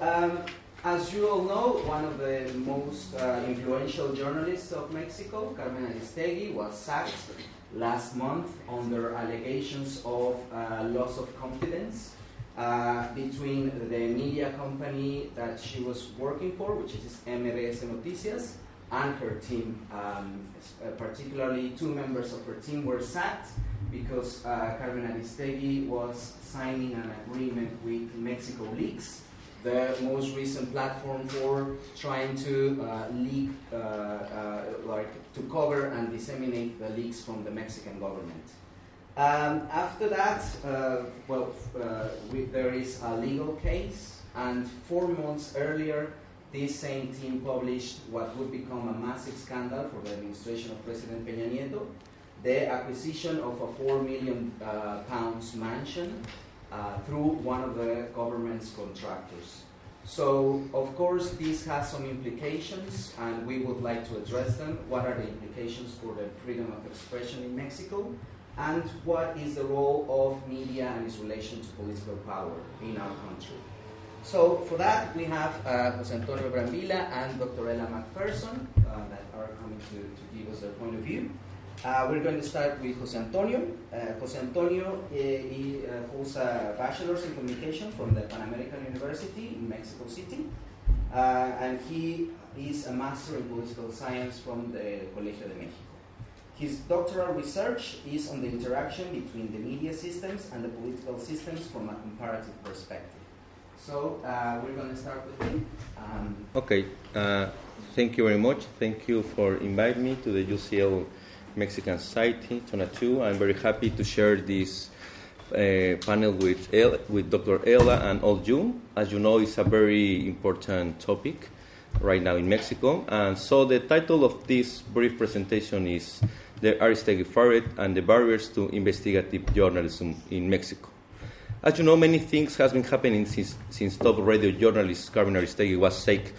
Um, as you all know, one of the most uh, influential journalists of Mexico, Carmen Aristegui, was sacked last month under allegations of uh, loss of confidence uh, between the media company that she was working for, which is MVS Noticias, and her team. Um, uh, particularly, two members of her team were sacked because uh, Carmen Aristegui was signing an agreement with Mexico Leaks the most recent platform for trying to uh, leak, uh, uh, like to cover and disseminate the leaks from the Mexican government. Um, after that, uh, well, uh, we, there is a legal case, and four months earlier, this same team published what would become a massive scandal for the administration of President Peña Nieto, the acquisition of a four million uh, pounds mansion uh, through one of the government's contractors. So, of course, this has some implications, and we would like to address them. What are the implications for the freedom of expression in Mexico? And what is the role of media and its relation to political power in our country? So, for that, we have uh, Jose Antonio Brambila and Dr. Ella McPherson uh, that are coming to, to give us their point of view. Uh, we're going to start with Jose Antonio. Uh, Jose Antonio uh, he, uh, holds a bachelor's in communication from the Pan American University in Mexico City, uh, and he is a master in political science from the Colegio de México. His doctoral research is on the interaction between the media systems and the political systems from a comparative perspective. So uh, we're going to start with him. Um, okay, thank you very much. Thank you for inviting me to the UCL Mexican Society, Tonatiuh. I'm very happy to share this uh, panel with, El, with Dr. Ella and all you. As you know, it's a very important topic right now in Mexico. And so the title of this brief presentation is The Aristegui Fired and the Barriers to Investigative Journalism in Mexico. As you know, many things has been happening since, since top radio journalist Carmen Aristegui was sick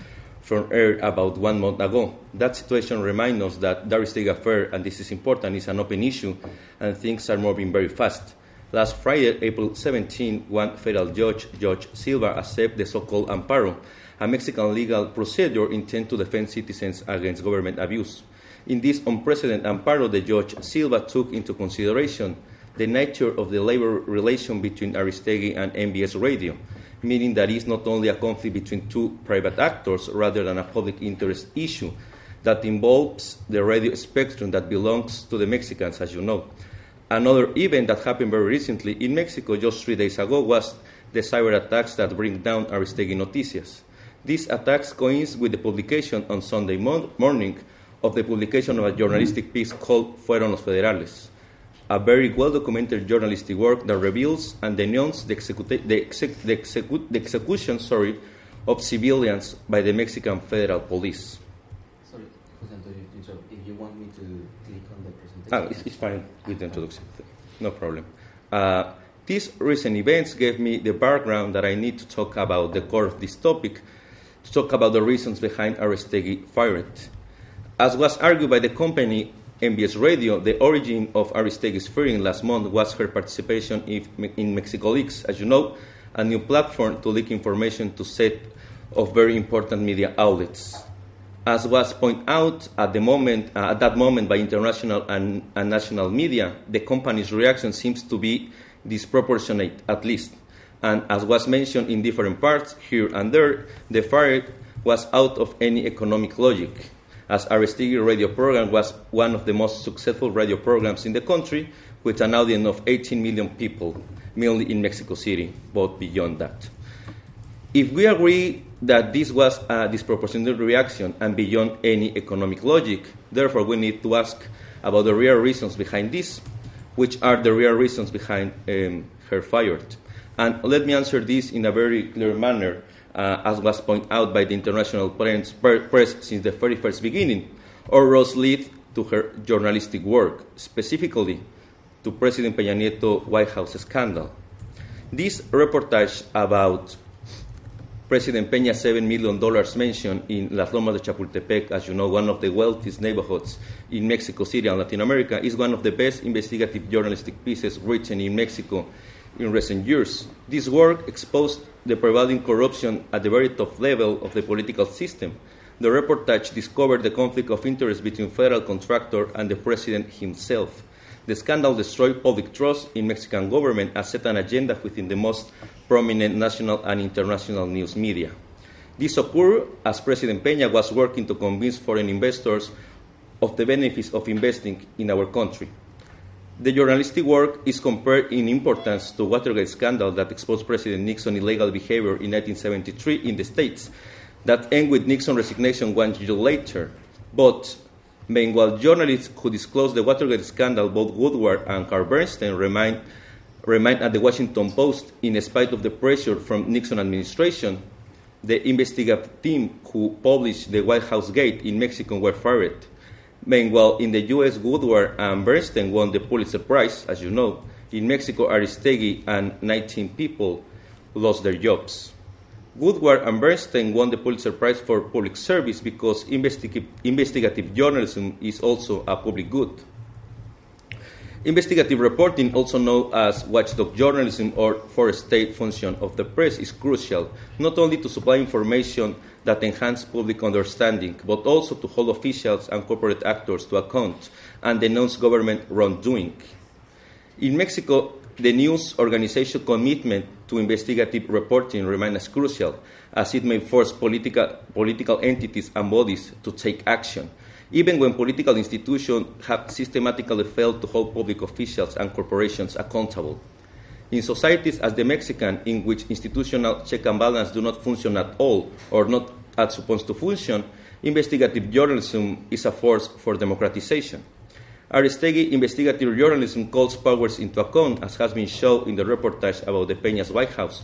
from air about one month ago. That situation reminds us that the Aristegui affair, and this is important, is an open issue, and things are moving very fast. Last Friday, April 17, one federal judge, Judge Silva, accepted the so-called amparo, a Mexican legal procedure intended to defend citizens against government abuse. In this unprecedented amparo, the Judge Silva took into consideration the nature of the labor relation between Aristegui and MVS Radio, meaning that it's not only a conflict between two private actors rather than a public interest issue that involves the radio spectrum that belongs to the Mexicans, as you know. Another event that happened very recently in Mexico just three days ago was the cyber attacks that bring down Aristegui Noticias. These attacks coincide with the publication on Sunday morning of the publication of a journalistic piece called Fueron los Federales a very well documented journalistic work that reveals and denounces the, executa- the, exec- the, execu- the execution sorry, of civilians by the Mexican Federal Police. Sorry, if you want me to click on the presentation. Ah, it's, it's fine with the introduction. No problem. Uh, these recent events gave me the background that I need to talk about the core of this topic, to talk about the reasons behind Aristegui fired. As was argued by the company, MVS Radio, the origin of Aristegui's firing last month was her participation in Mexico Leaks, as you know, a new platform to leak information to set of very important media outlets. As was pointed out at, the moment, uh, at that moment by international and, and national media, the company's reaction seems to be disproportionate, at least. And as was mentioned in different parts, here and there, the fire was out of any economic logic as Aristegui radio program was one of the most successful radio programs in the country, with an audience of 18 million people, mainly in Mexico City, but beyond that. If we agree that this was a disproportionate reaction and beyond any economic logic, therefore we need to ask about the real reasons behind this, which are the real reasons behind um, her fired. And let me answer this in a very clear manner uh, as was pointed out by the international press, since the very first beginning, or rose lead to her journalistic work, specifically to President Peña Nieto White House scandal. This reportage about President Peña's $7 million mentioned in Las Lomas de Chapultepec, as you know, one of the wealthiest neighborhoods in Mexico City and Latin America, is one of the best investigative journalistic pieces written in Mexico in recent years. This work exposed the prevailing corruption at the very top level of the political system. The reportage discovered the conflict of interest between federal contractor and the president himself. The scandal destroyed public trust in Mexican government and set an agenda within the most prominent national and international news media. This occurred as President Peña was working to convince foreign investors of the benefits of investing in our country. The journalistic work is compared in importance to Watergate scandal that exposed President Nixon's illegal behavior in 1973 in the States, that ended with Nixon's resignation one year later. But meanwhile, journalists who disclosed the Watergate scandal, both Woodward and Carl Bernstein, remained at the Washington Post in spite of the pressure from Nixon administration. The investigative team who published the White House Gate in Mexico were fired. Meanwhile, in the US, Woodward and Bernstein won the Pulitzer Prize, as you know. In Mexico, Aristegui and 19 people lost their jobs. Woodward and Bernstein won the Pulitzer Prize for public service because investigative, investigative journalism is also a public good. Investigative reporting, also known as watchdog journalism or fourth state function of the press, is crucial not only to supply information that enhance public understanding, but also to hold officials and corporate actors to account and denounce government wrongdoing. In Mexico, the news organization commitment to investigative reporting remains crucial, as it may force political, political entities and bodies to take action, even when political institutions have systematically failed to hold public officials and corporations accountable. In societies as the Mexican, in which institutional check and balance do not function at all or not as supposed to function, investigative journalism is a force for democratization. Aristegui investigative journalism calls powers into account, as has been shown in the reportage about the Peña's White House,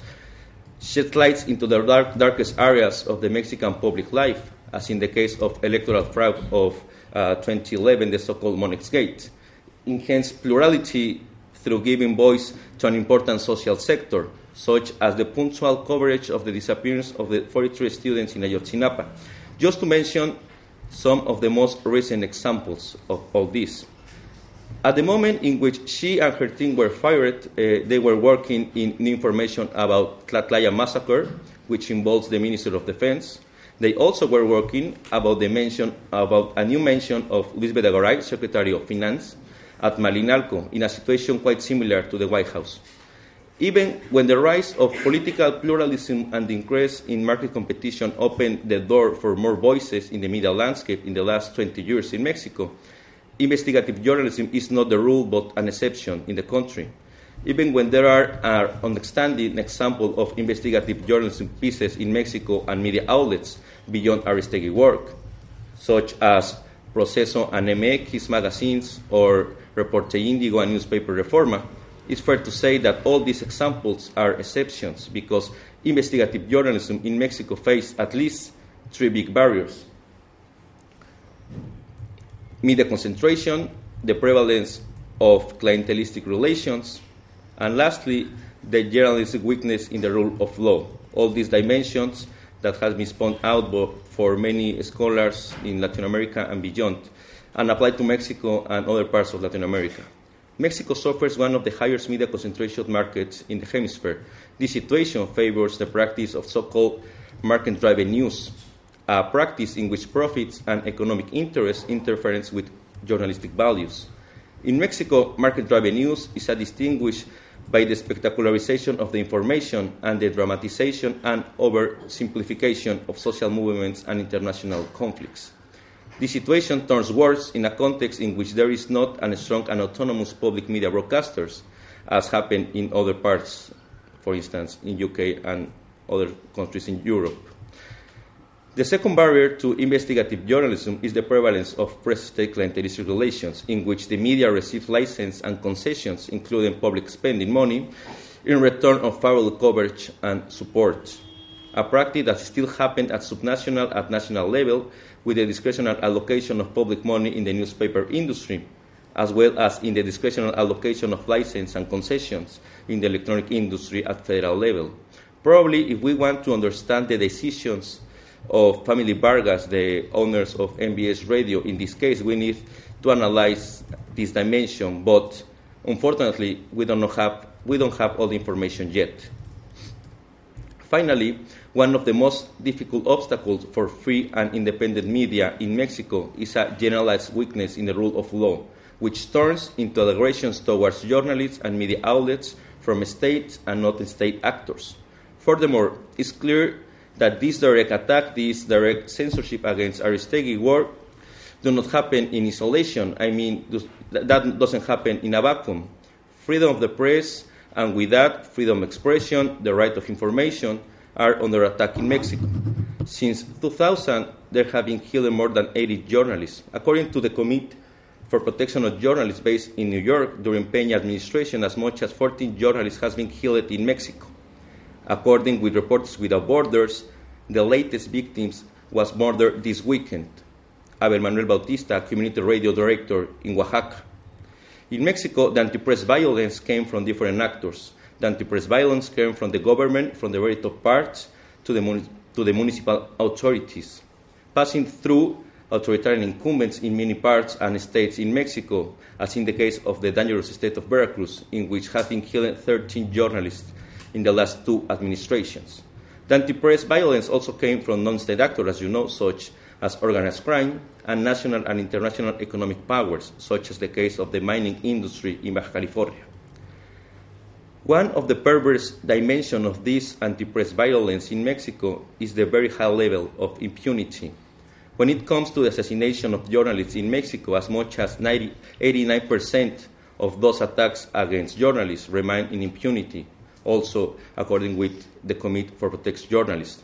shed lights into the dark, darkest areas of the Mexican public life, as in the case of electoral fraud of uh, 2011, the so-called Monex Gate, enhance plurality through giving voice to an important social sector, such as the punctual coverage of the disappearance of the 43 students in Ayotzinapa, just to mention some of the most recent examples of all this. At the moment in which she and her team were fired, uh, they were working in information about Tlatlaya massacre, which involves the Minister of Defense. They also were working about the mention about a new mention of Luis Agaray, Secretary of Finance, at Malinalco, in a situation quite similar to the White House. Even when the rise of political pluralism and the increase in market competition opened the door for more voices in the media landscape in the last 20 years in Mexico, investigative journalism is not the rule but an exception in the country. Even when there are an outstanding example of investigative journalism pieces in Mexico and media outlets beyond Aristegui work, such as Proceso and MX magazines or Reporte Indigo and newspaper Reforma, it's fair to say that all these examples are exceptions because investigative journalism in Mexico faces at least three big barriers. Media concentration, the prevalence of clientelistic relations, and lastly, the journalistic weakness in the rule of law. All these dimensions that has been spun out for many scholars in Latin America and beyond, and applied to Mexico and other parts of Latin America. Mexico suffers one of the highest media concentration markets in the hemisphere. This situation favors the practice of so called market driven news, a practice in which profits and economic interests interference with journalistic values. In Mexico, market driven news is a distinguished by the spectacularization of the information and the dramatization and oversimplification of social movements and international conflicts. The situation turns worse in a context in which there is not a strong and autonomous public media broadcasters, as happened in other parts, for instance, in UK and other countries in Europe. The second barrier to investigative journalism is the prevalence of press-state clientelistic relations, in which the media receives license and concessions, including public spending money, in return of favorable coverage and support. A practice that still happens at subnational and national level, with the discretionary allocation of public money in the newspaper industry, as well as in the discretionary allocation of license and concessions in the electronic industry at federal level. Probably, if we want to understand the decisions of Family Vargas, the owners of MVS Radio. In this case, we need to analyze this dimension, but unfortunately, we do not have we don't have all the information yet. Finally, one of the most difficult obstacles for free and independent media in Mexico is a generalized weakness in the rule of law, which turns into aggressions towards journalists and media outlets from state and not state actors. Furthermore, it's clear that this direct attack, this direct censorship against Aristegui work, do not happen in isolation. I mean, that doesn't happen in a vacuum. Freedom of the press, and with that, freedom of expression, the right of information, are under attack in Mexico. Since 2000, there have been killed more than 80 journalists. According to the Committee for Protection of Journalists based in New York, during Peña administration, as much as 14 journalists has been killed in Mexico. According with Reporters Without Borders, the latest victims was murdered this weekend. Abel Manuel Bautista, community radio director in Oaxaca. In Mexico, the anti-press violence came from different actors. The anti-press violence came from the government, from the very top parts, to the, to the municipal authorities, passing through authoritarian incumbents in many parts and states in Mexico, as in the case of the dangerous state of Veracruz, in which have been killed 13 journalists in the last two administrations. The anti-press violence also came from non-state actors, as you know, such as organized crime and national and international economic powers, such as the case of the mining industry in Baja California. One of the perverse dimensions of this anti-press violence in Mexico is the very high level of impunity. When it comes to the assassination of journalists in Mexico, as much as 90, 89% of those attacks against journalists remain in impunity, also according with the Committee for Protection Journalists.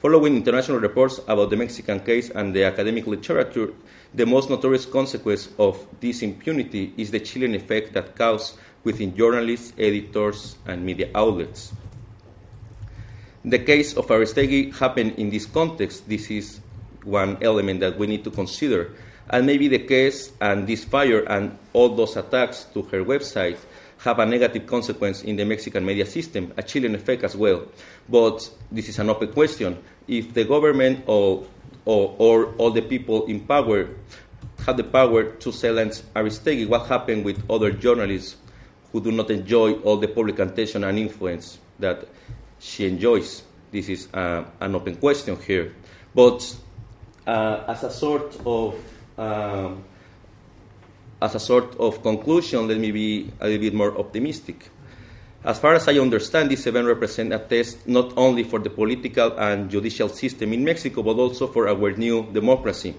Following international reports about the Mexican case and the academic literature, the most notorious consequence of this impunity is the chilling effect that caused within journalists, editors, and media outlets. The case of Aristegui happened in this context. This is one element that we need to consider. And maybe the case and this fire and all those attacks to her website have a negative consequence in the Mexican media system, a chilling effect as well. But this is an open question. If the government or, or, or all the people in power have the power to silence Aristegui, what happened with other journalists who do not enjoy all the public attention and influence that she enjoys? This is uh, an open question here. But uh, as a sort of um, as a sort of conclusion, let me be a little bit more optimistic. As far as I understand, this event represents a test not only for the political and judicial system in Mexico, but also for our new democracy.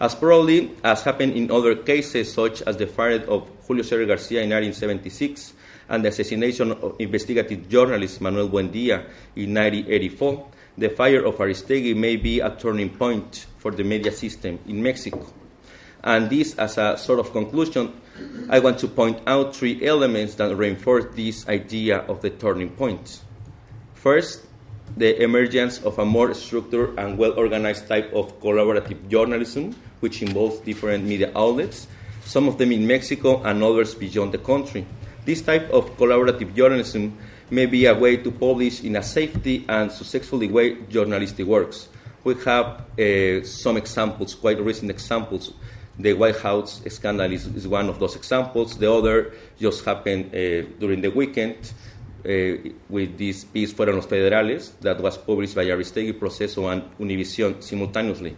As probably as happened in other cases, such as the fire of Julio Scherer Garcia in 1976 and the assassination of investigative journalist Manuel Buendia in 1984, the fire of Aristegui may be a turning point for the media system in Mexico. And this, as a sort of conclusion, I want to point out three elements that reinforce this idea of the turning point. First, the emergence of a more structured and well organized type of collaborative journalism, which involves different media outlets, some of them in Mexico and others beyond the country. This type of collaborative journalism may be a way to publish in a safety and successfully way journalistic works. We have uh, some examples, quite recent examples. The White House scandal is, is, one of those examples. The other just happened uh, during the weekend uh, with this piece Fueron los Federales that was published by Aristegui, Proceso, and Univision simultaneously.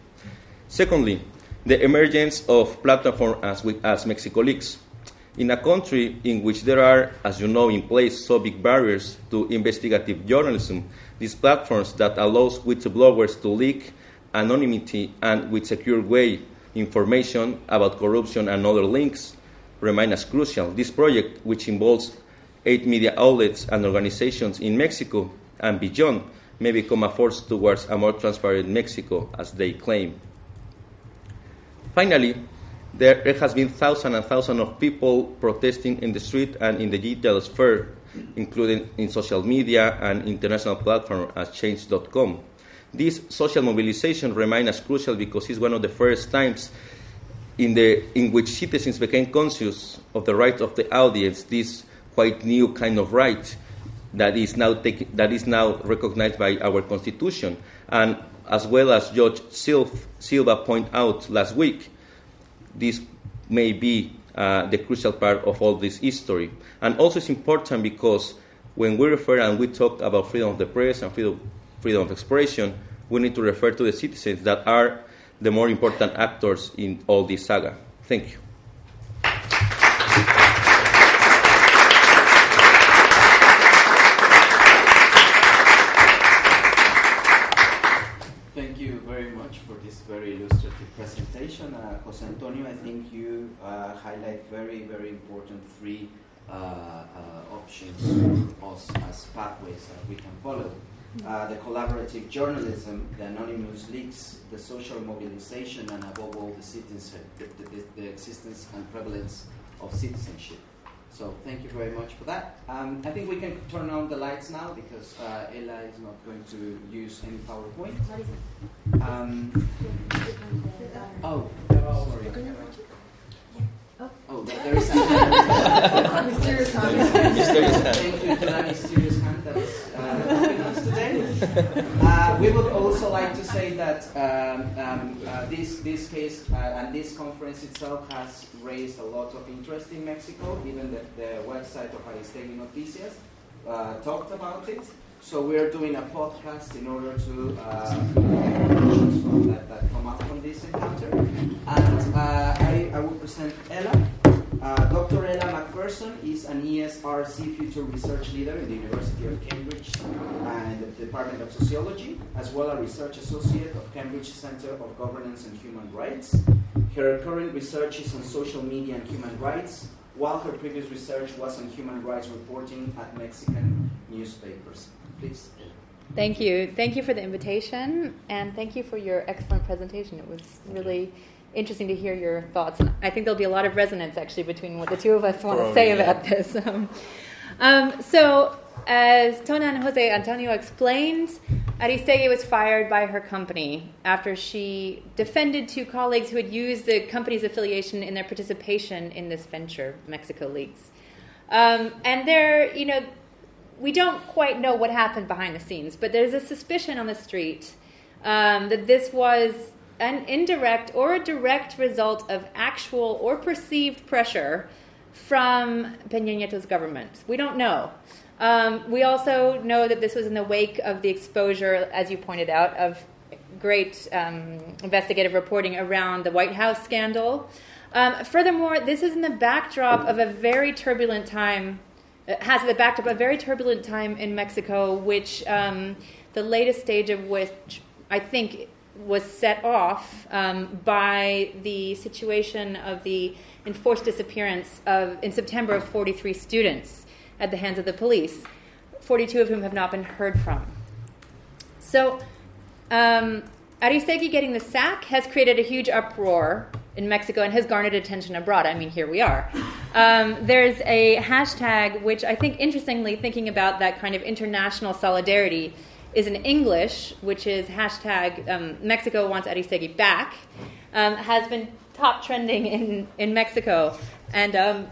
Secondly, the emergence of platforms as, as Mexico Leaks. In a country in which there are, as you know, in place so big barriers to investigative journalism, these platforms that allows whistleblowers to leak anonymity and with secure way information about corruption and other links remain as crucial. This project, which involves eight media outlets and organizations in Mexico and beyond, may become a force towards a more transparent Mexico, as they claim. Finally, there has been thousands and thousands of people protesting in the street and in the digital sphere, including in social media and international platforms as Change.com. This social mobilization remains as crucial because it's one of the first times in, the, in which citizens became conscious of the rights of the audience, this quite new kind of right that is now, take, that is now recognized by our Constitution. And as well as Judge Silva pointed out last week, this may be uh, the crucial part of all this history. And also, it's important because when we refer and we talk about freedom of the press and freedom, freedom of expression, we need to refer to the citizens that are the more important actors in all this saga. Thank you. Thank you very much for this very illustrative presentation. Uh, Jose Antonio, I think you uh, highlight very, very important three uh, uh options for us as pathways that we can follow. Uh, the collaborative journalism, the anonymous leaks, the social mobilization, and above all, the, citizenship, the, the, the existence and prevalence of citizenship. So thank you very much for that. Um, I think we can turn on the lights now because uh, Ella is not going to use any PowerPoint. Um, oh, sorry. Oh, there is a mysterious hand. Mysterious hand. Thank you to that mysterious hand that is uh, us today. Uh, we would also like to say that um, um, uh, this this case uh, and this conference itself has raised a lot of interest in Mexico. Even the, the website of Aristegui Noticias uh, talked about it. So we're doing a podcast in order to uh, that, that come up from this encounter. And uh, I, I will present Ella. Uh, Dr. Ella McPherson is an ESRC future research leader in the University of Cambridge and the Department of Sociology, as well as a research associate of Cambridge Center of Governance and Human Rights. Her current research is on social media and human rights, while her previous research was on human rights reporting at Mexican newspapers. Please. Thank you. Thank you for the invitation, and thank you for your excellent presentation. It was really interesting to hear your thoughts. And I think there'll be a lot of resonance actually between what the two of us want to say about this. Um, um, so, as Tona and Jose Antonio explained, Aristegui was fired by her company after she defended two colleagues who had used the company's affiliation in their participation in this venture, Mexico Leaks. Um, and there, you know, we don't quite know what happened behind the scenes, but there's a suspicion on the street um, that this was an indirect or a direct result of actual or perceived pressure from Peña Nieto's government. We don't know. Um, we also know that this was in the wake of the exposure, as you pointed out, of great um, investigative reporting around the White House scandal. Um, furthermore, this is in the backdrop of a very turbulent time has the backdrop of a very turbulent time in Mexico, which um, the latest stage of which I think was set off um, by the situation of the enforced disappearance of in September of 43 students at the hands of the police, 42 of whom have not been heard from. So, um, getting the sack has created a huge uproar in Mexico and has garnered attention abroad. I mean, here we are. Um, there's a hashtag which I think, interestingly, thinking about that kind of international solidarity, is in English, which is hashtag um, Mexico wants Aristegui back, um, has been top trending in, in Mexico. And um,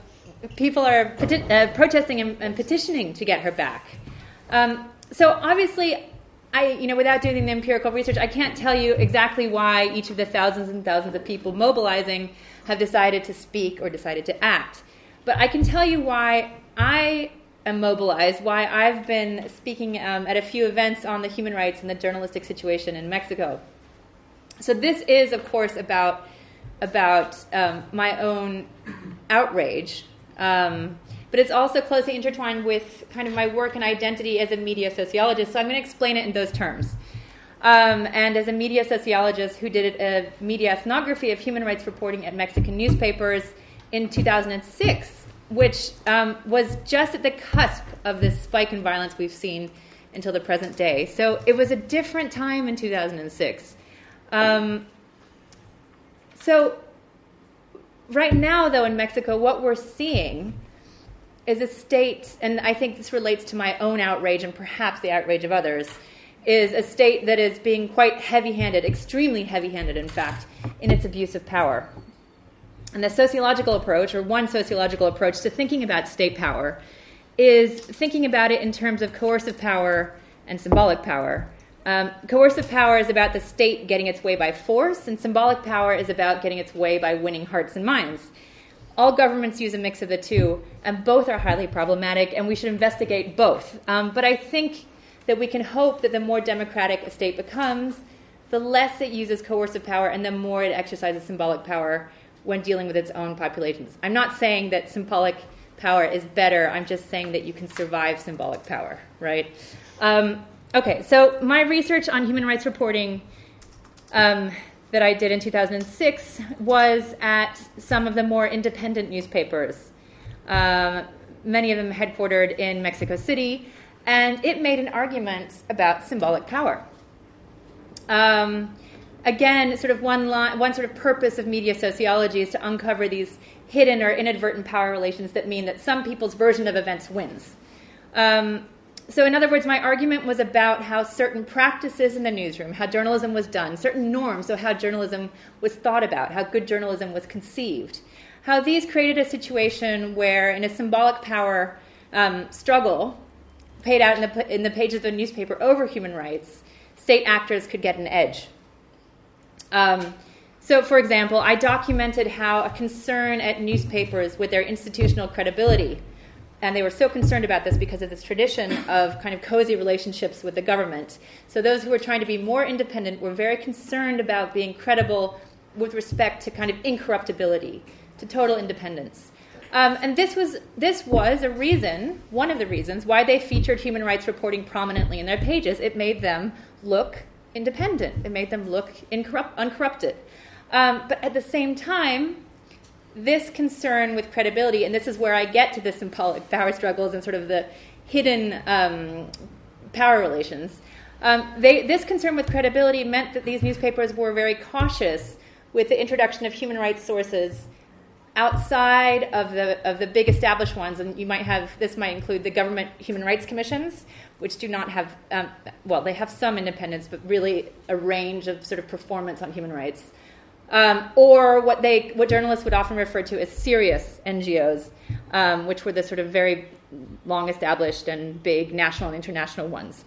people are peti- uh, protesting and, and, petitioning to get her back. Um, so obviously, I, you know, without doing the empirical research, I can't tell you exactly why each of the thousands and thousands of people mobilizing have decided to speak or decided to act. But I can tell you why I am mobilized, why I've been speaking um, at a few events on the human rights and the journalistic situation in Mexico. So this is, of course, about about um, my own outrage. Um, but it's also closely intertwined with kind of my work and identity as a media sociologist. So I'm going to explain it in those terms. Um, and as a media sociologist who did a media ethnography of human rights reporting at Mexican newspapers in 2006, which um, was just at the cusp of this spike in violence we've seen until the present day. So it was a different time in 2006. Um, so, right now, though, in Mexico, what we're seeing is a state, and I think this relates to my own outrage and perhaps the outrage of others, is a state that is being quite heavy handed, extremely heavy handed, in fact, in its abuse of power. And the sociological approach, or one sociological approach to thinking about state power, is thinking about it in terms of coercive power and symbolic power. Um, coercive power is about the state getting its way by force, and symbolic power is about getting its way by winning hearts and minds all governments use a mix of the two, and both are highly problematic, and we should investigate both. Um, but I think that we can hope that the more democratic a state becomes, the less it uses coercive power and the more it exercises symbolic power when dealing with its own populations. I'm not saying that symbolic power is better, I'm just saying that you can survive symbolic power, right? Um, okay, so my research on human rights reporting um, that I did in 2006 was at some of the more independent newspapers, um, many of them headquartered in Mexico City, and it made an argument about symbolic power. Um, again, sort of one, line, one sort of purpose of media sociology is to uncover these hidden or inadvertent power relations that mean that some people's version of events wins. Um, so, in other words, my argument was about how certain practices in the newsroom, how journalism was done, certain norms of how journalism was thought about, how good journalism was conceived, how these created a situation where, in a symbolic power um, struggle paid out in the, in the pages of the newspaper over human rights, state actors could get an edge. Um, so, for example, I documented how a concern at newspapers with their institutional credibility and they were so concerned about this because of this tradition of kind of cozy relationships with the government. So those who were trying to be more independent were very concerned about being credible with respect to kind of incorruptibility, to total independence. Um, and this was this was a reason, one of the reasons why they featured human rights reporting prominently in their pages. It made them look independent. It made them look incorrupt, uncorrupted. Um, but at the same time, this concern with credibility, and this is where I get to the symbolic power struggles and sort of the hidden um, power relations. Um, they, this concern with credibility meant that these newspapers were very cautious with the introduction of human rights sources outside of the of the big established ones, and you might have this might include the government human rights commissions, which do not have um, well, they have some independence, but really a range of sort of performance on human rights um, or what they what journalists would often refer to as serious NGOs, um, which were the sort of very long established and big national and international ones.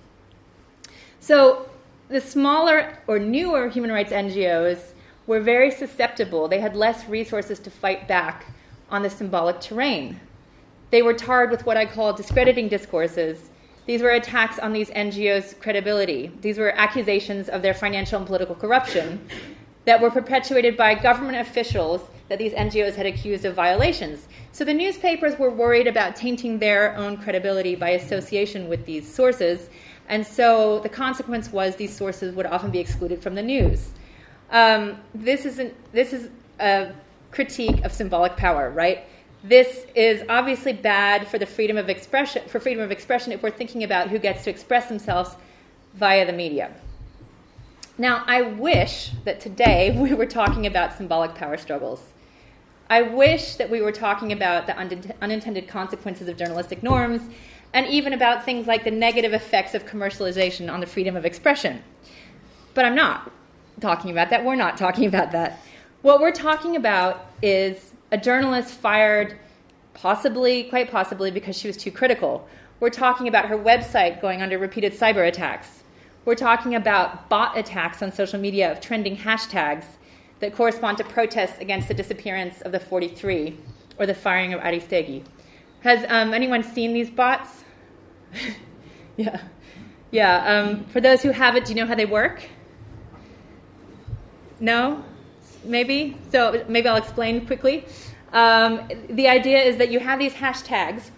So the smaller or newer human rights NGOs were very susceptible. They had less resources to fight back on the symbolic terrain. They were tarred with what I call discrediting discourses. These were attacks on these NGOs' credibility. These were accusations of their financial and political corruption that were perpetuated by government officials that these NGOs had accused of violations. So the newspapers were worried about tainting their own credibility by association with these sources, and so the consequence was these sources would often be excluded from the news. Um, this, is an, this is a critique of symbolic power, right? This is obviously bad for the freedom of expression, for freedom of expression if we're thinking about who gets to express themselves via the media. Now, I wish that today we were talking about symbolic power struggles. I wish that we were talking about the unintended consequences of journalistic norms and even about things like the negative effects of commercialization on the freedom of expression. But I'm not talking about that. We're not talking about that. What we're talking about is a journalist fired, possibly, quite possibly, because she was too critical. We're talking about her website going under repeated cyber attacks. We're talking about bot attacks on social media of trending hashtags that correspond to protests against the disappearance of the 43 or the firing of Aristegui. Has um, anyone seen these bots? yeah. Yeah. Um, for those who haven't, do you know how they work? No? Maybe? So maybe I'll explain quickly. Um, the idea is that you have these hashtags,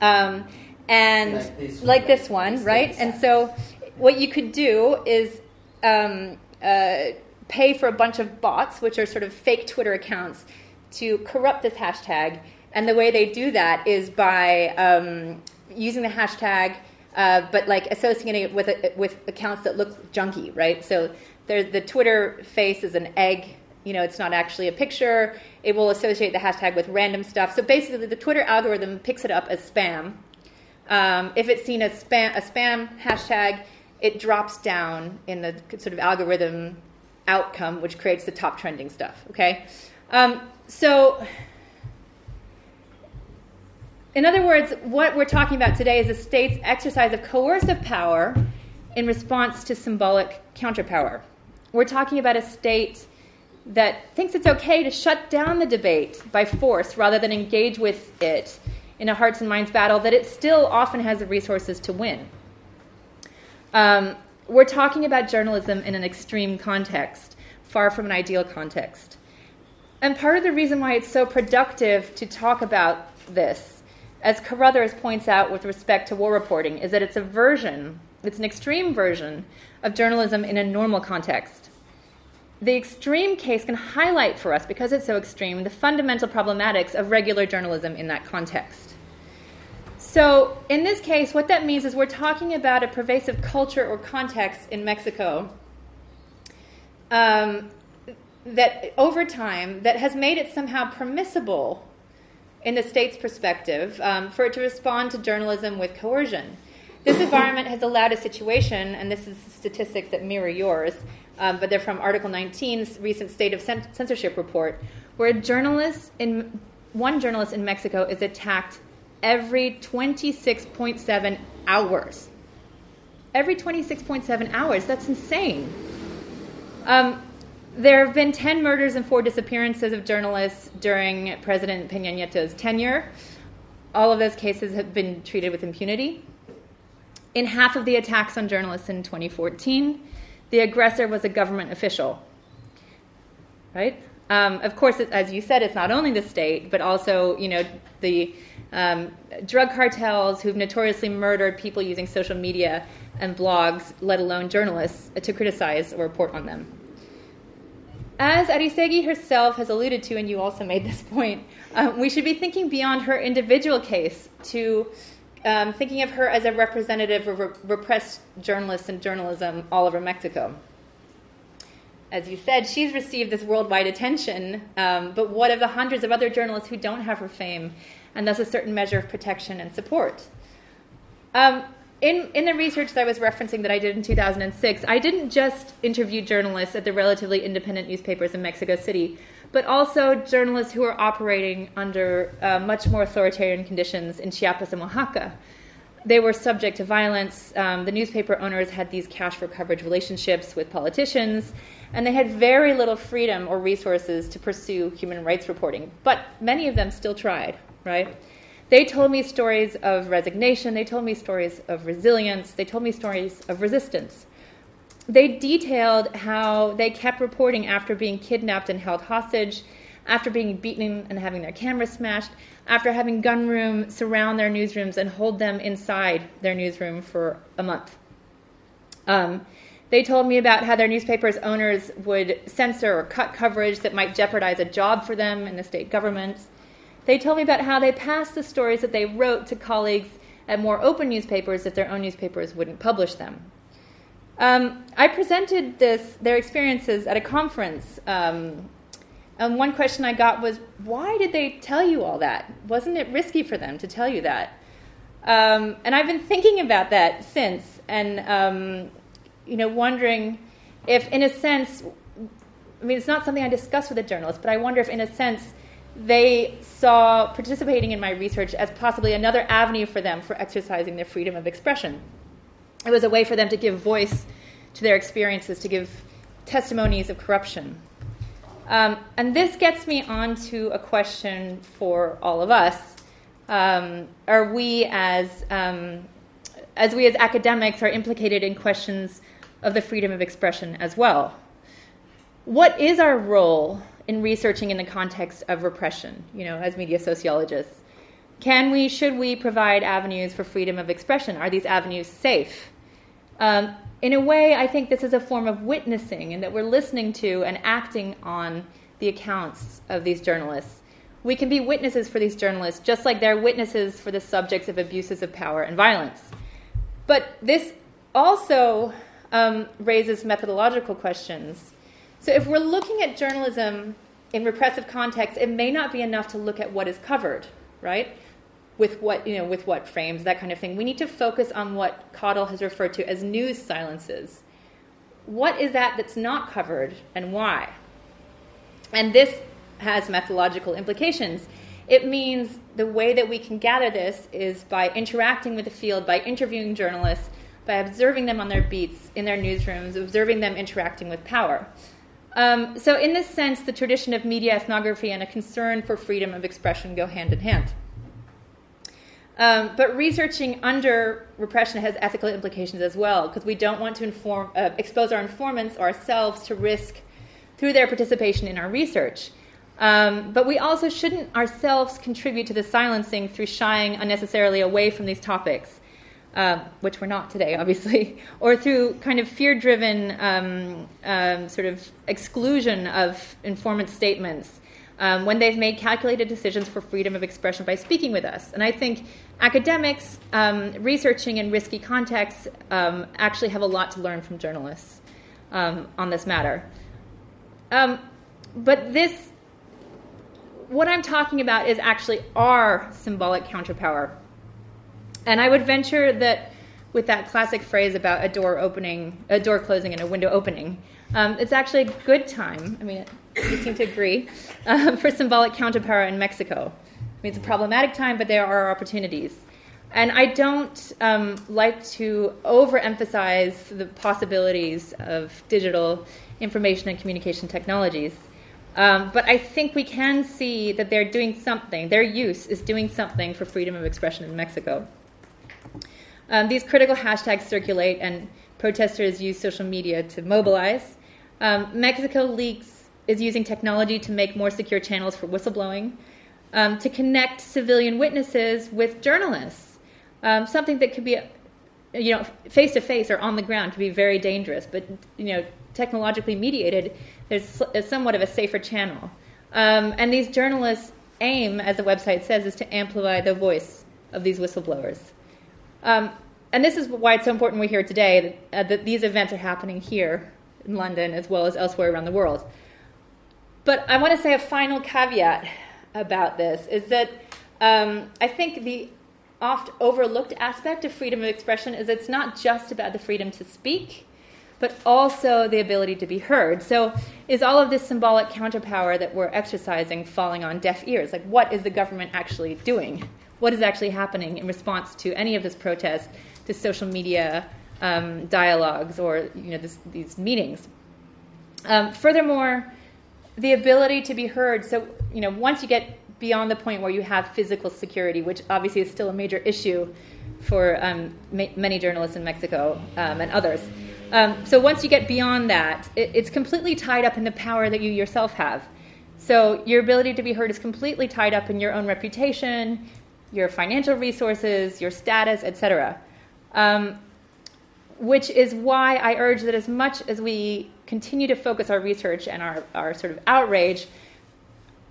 um, and like this, like this one, right? And so what you could do is um, uh, pay for a bunch of bots, which are sort of fake Twitter accounts, to corrupt this hashtag. And the way they do that is by um, using the hashtag, uh, but like associating it with with accounts that look junky, right? So the Twitter face is an egg. You know, it's not actually a picture. It will associate the hashtag with random stuff. So basically, the Twitter algorithm picks it up as spam. Um, if it's seen as spam, a spam hashtag, it drops down in the sort of algorithm outcome, which creates the top trending stuff. Okay, um, so in other words, what we're talking about today is the state's exercise of coercive power in response to symbolic counterpower. We're talking about a state that thinks it's okay to shut down the debate by force rather than engage with it in a hearts and minds battle that it still often has the resources to win. Um, we're talking about journalism in an extreme context, far from an ideal context. And part of the reason why it's so productive to talk about this, as Carruthers points out with respect to war reporting, is that it's a version, it's an extreme version of journalism in a normal context. The extreme case can highlight for us, because it's so extreme, the fundamental problematics of regular journalism in that context. So, in this case, what that means is we're talking about a pervasive culture or context in Mexico um, that, over time, that has made it somehow permissible in the state's perspective um, for it to respond to journalism with coercion. This environment has allowed a situation, and this is statistics that mirror yours, um, but they're from Article 19's recent state of censorship report, where a journalist in one journalist in Mexico is attacked every 26.7 hours. Every 26.7 hours. That's insane. Um, there have been 10 murders and four disappearances of journalists during President Peña Nieto's tenure. All of those cases have been treated with impunity. In half of the attacks on journalists in 2014, the aggressor was a government official. Right? Um, of course, as you said, it's not only the state, but also, you know, the um, drug cartels who've notoriously murdered people using social media and blogs, let alone journalists, to criticize or report on them. As Aristegui herself has alluded to, and you also made this point, um, we should be thinking beyond her individual case to um, thinking of her as a representative of re- repressed journalists and journalism all over Mexico. As you said, she's received this worldwide attention, um, but what of the hundreds of other journalists who don't have her fame, and thus a certain measure of protection and support? Um, in, in the research that I was referencing that I did in 2006, I didn't just interview journalists at the relatively independent newspapers in Mexico City, but also journalists who are operating under uh, much more authoritarian conditions in Chiapas and Oaxaca. They were subject to violence. Um, the newspaper owners had these cash for coverage relationships with politicians, and they had very little freedom or resources to pursue human rights reporting. But many of them still tried, right? They told me stories of resignation, they told me stories of resilience, they told me stories of resistance. They detailed how they kept reporting after being kidnapped and held hostage, after being beaten and having their cameras smashed, after having gunroom surround their newsrooms and hold them inside their newsroom for a month. Um, they told me about how their newspapers' owners would censor or cut coverage that might jeopardize a job for them in the state government. They told me about how they passed the stories that they wrote to colleagues at more open newspapers if their own newspapers wouldn't publish them. Um, I presented this their experiences at a conference, um, and one question I got was, "Why did they tell you all that? Wasn't it risky for them to tell you that?" Um, and I've been thinking about that since, and um, you know, wondering if, in a sense, I mean, it's not something I discuss with a journalist, but I wonder if, in a sense, they saw participating in my research as possibly another avenue for them for exercising their freedom of expression. It was a way for them to give voice to their experiences, to give testimonies of corruption. Um, and this gets me on to a question for all of us. Um, are we as um, as we as academics are implicated in questions of the freedom of expression as well? What is our role in researching in the context of repression, you know, as media sociologists? Can we, should we provide avenues for freedom of expression? Are these avenues safe? Um, in a way, I think this is a form of witnessing and that we're listening to and acting on the accounts of these journalists. We can be witnesses for these journalists just like they're witnesses for the subjects of abuses of power and violence. But this also um, raises methodological questions. So if we're looking at journalism in repressive contexts, it may not be enough to look at what is covered, right? With what you know with what frames that kind of thing. We need to focus on what Caudle has referred to as news silences. What is that that's not covered and why? And this has methodological implications. It means the way that we can gather this is by interacting with the field by interviewing journalists by observing them on their beats in their newsrooms observing them interacting with power. Um, so, in this sense, the tradition of media ethnography and a concern for freedom of expression go hand in hand. Um, but researching under repression has ethical implications as well, because we don't want to inform, uh, expose our informants or ourselves to risk through their participation in our research. Um, but we also shouldn't ourselves contribute to the silencing through shying unnecessarily away from these topics, uh, which we're not today, obviously, or through kind of fear driven um, um, sort of exclusion of informant statements um, when they've made calculated decisions for freedom of expression by speaking with us. And I think academics um, researching in risky contexts um, actually have a lot to learn from journalists on this matter. but this what I'm talking about is actually our symbolic counterpower. And I would venture that with that classic phrase about a door opening, a door closing, and a window opening, um, it's actually a good time. I mean, you seem to agree um, for symbolic counterpower in Mexico. Mean, it's a problematic time, but there are opportunities. And I don't um, like to overemphasize the possibilities of digital information and communication technologies. Um, but I think we can see that they're doing something. Their use is doing something for freedom of expression in Mexico. Um, these critical hashtags circulate, and protesters use social media to mobilize. Um, Mexico Leaks is using technology to make more secure channels for whistleblowing, um, to connect civilian witnesses with journalists. Um, something that could be, you know, face to face or on the ground could be very dangerous, but you know, technologically mediated there's somewhat of a safer channel. Um, and these journalists' aim, as the website says, is to amplify the voice of these whistleblowers. Um, and this is why it's so important we're here today that, uh, that, these events are happening here in London as well as elsewhere around the world. But I want to say a final caveat about this is that um, I think the oft overlooked aspect of freedom of expression is it's not just about the freedom to speak but also the ability to be heard. So, is all of this symbolic counterpower that we're exercising falling on deaf ears? Like, what is the government actually doing? What is actually happening in response to any of this protest, to social media um, dialogues, or you know this, these meetings? Um, furthermore, the ability to be heard. So, you know, once you get beyond the point where you have physical security, which obviously is still a major issue for um, ma- many journalists in Mexico um, and others. Um, so once you get beyond that, it, it's completely tied up in the power that you yourself have. So your ability to be heard is completely tied up in your own reputation, your financial resources, your status, etc. Um, which is why I urge that as much as we continue to focus our research and our, our sort of outrage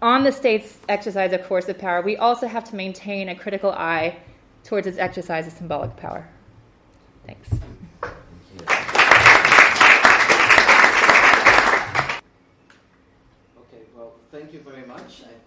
on the state's exercise of coercive power, we also have to maintain a critical eye towards its exercise of symbolic power. Thanks. thank okay, well, thank you very much. I